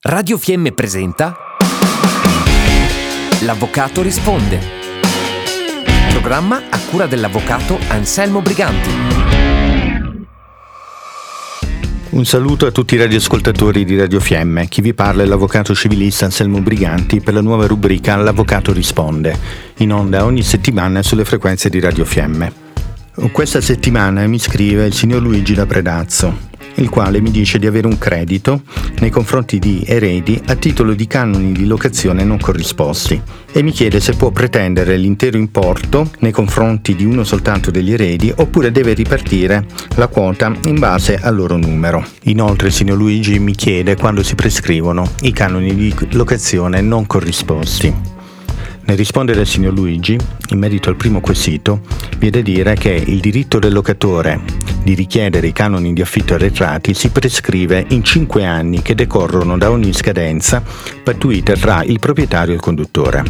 Radio Fiemme presenta L'Avvocato risponde. Programma a cura dell'avvocato Anselmo Briganti. Un saluto a tutti i radioascoltatori di Radio Fiemme. Chi vi parla è l'avvocato civilista Anselmo Briganti per la nuova rubrica L'Avvocato risponde, in onda ogni settimana sulle frequenze di Radio Fiemme. Questa settimana mi scrive il signor Luigi da Predazzo, il quale mi dice di avere un credito nei confronti di eredi a titolo di canoni di locazione non corrisposti e mi chiede se può pretendere l'intero importo nei confronti di uno soltanto degli eredi oppure deve ripartire la quota in base al loro numero. Inoltre il signor Luigi mi chiede quando si prescrivono i canoni di locazione non corrisposti. Nel rispondere al signor Luigi, in merito al primo quesito, vi è da dire che il diritto del locatore di richiedere i canoni di affitto arretrati si prescrive in cinque anni che decorrono da ogni scadenza pattuita tra il proprietario e il conduttore.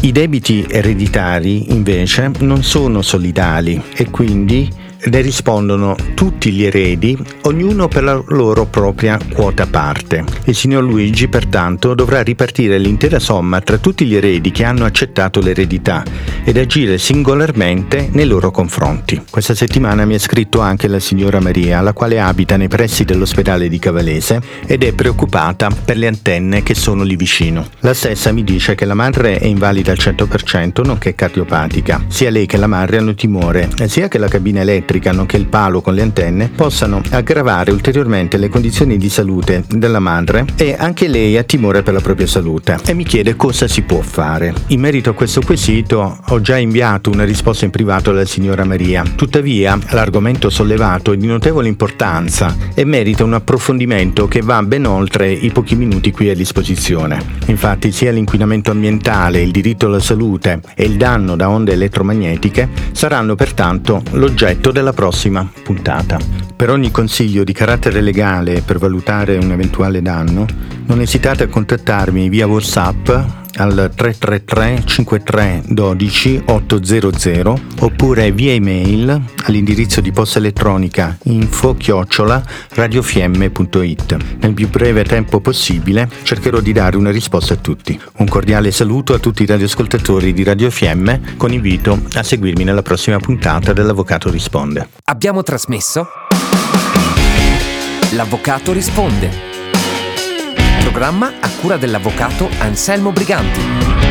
I debiti ereditari invece non sono solidali e quindi ne rispondono tutti gli eredi, ognuno per la loro propria quota parte. Il signor Luigi pertanto dovrà ripartire l'intera somma tra tutti gli eredi che hanno accettato l'eredità ed agire singolarmente nei loro confronti. Questa settimana mi ha scritto anche la signora Maria, la quale abita nei pressi dell'ospedale di Cavalese ed è preoccupata per le antenne che sono lì vicino. La stessa mi dice che la madre è invalida al 100% nonché cardiopatica. Sia lei che la madre hanno timore sia che la cabina elettrica nonché il palo con le antenne possano aggravare ulteriormente le condizioni di salute della madre e anche lei ha timore per la propria salute e mi chiede cosa si può fare. In merito a questo quesito ho già inviato una risposta in privato alla signora Maria. Tuttavia l'argomento sollevato è di notevole importanza e merita un approfondimento che va ben oltre i pochi minuti qui a disposizione. Infatti sia l'inquinamento ambientale, il diritto alla salute e il danno da onde elettromagnetiche saranno pertanto l'oggetto della prossima puntata. Per ogni consiglio di carattere legale per valutare un eventuale danno, non esitate a contattarmi via WhatsApp al 333 53 12 800 oppure via email all'indirizzo di posta elettronica info chiocciola radiofiemme.it. Nel più breve tempo possibile cercherò di dare una risposta a tutti. Un cordiale saluto a tutti i radioascoltatori di Radio Fiemme con invito a seguirmi nella prossima puntata dell'Avvocato Risponde. Abbiamo trasmesso L'Avvocato Risponde programma a cura dell'avvocato Anselmo Briganti.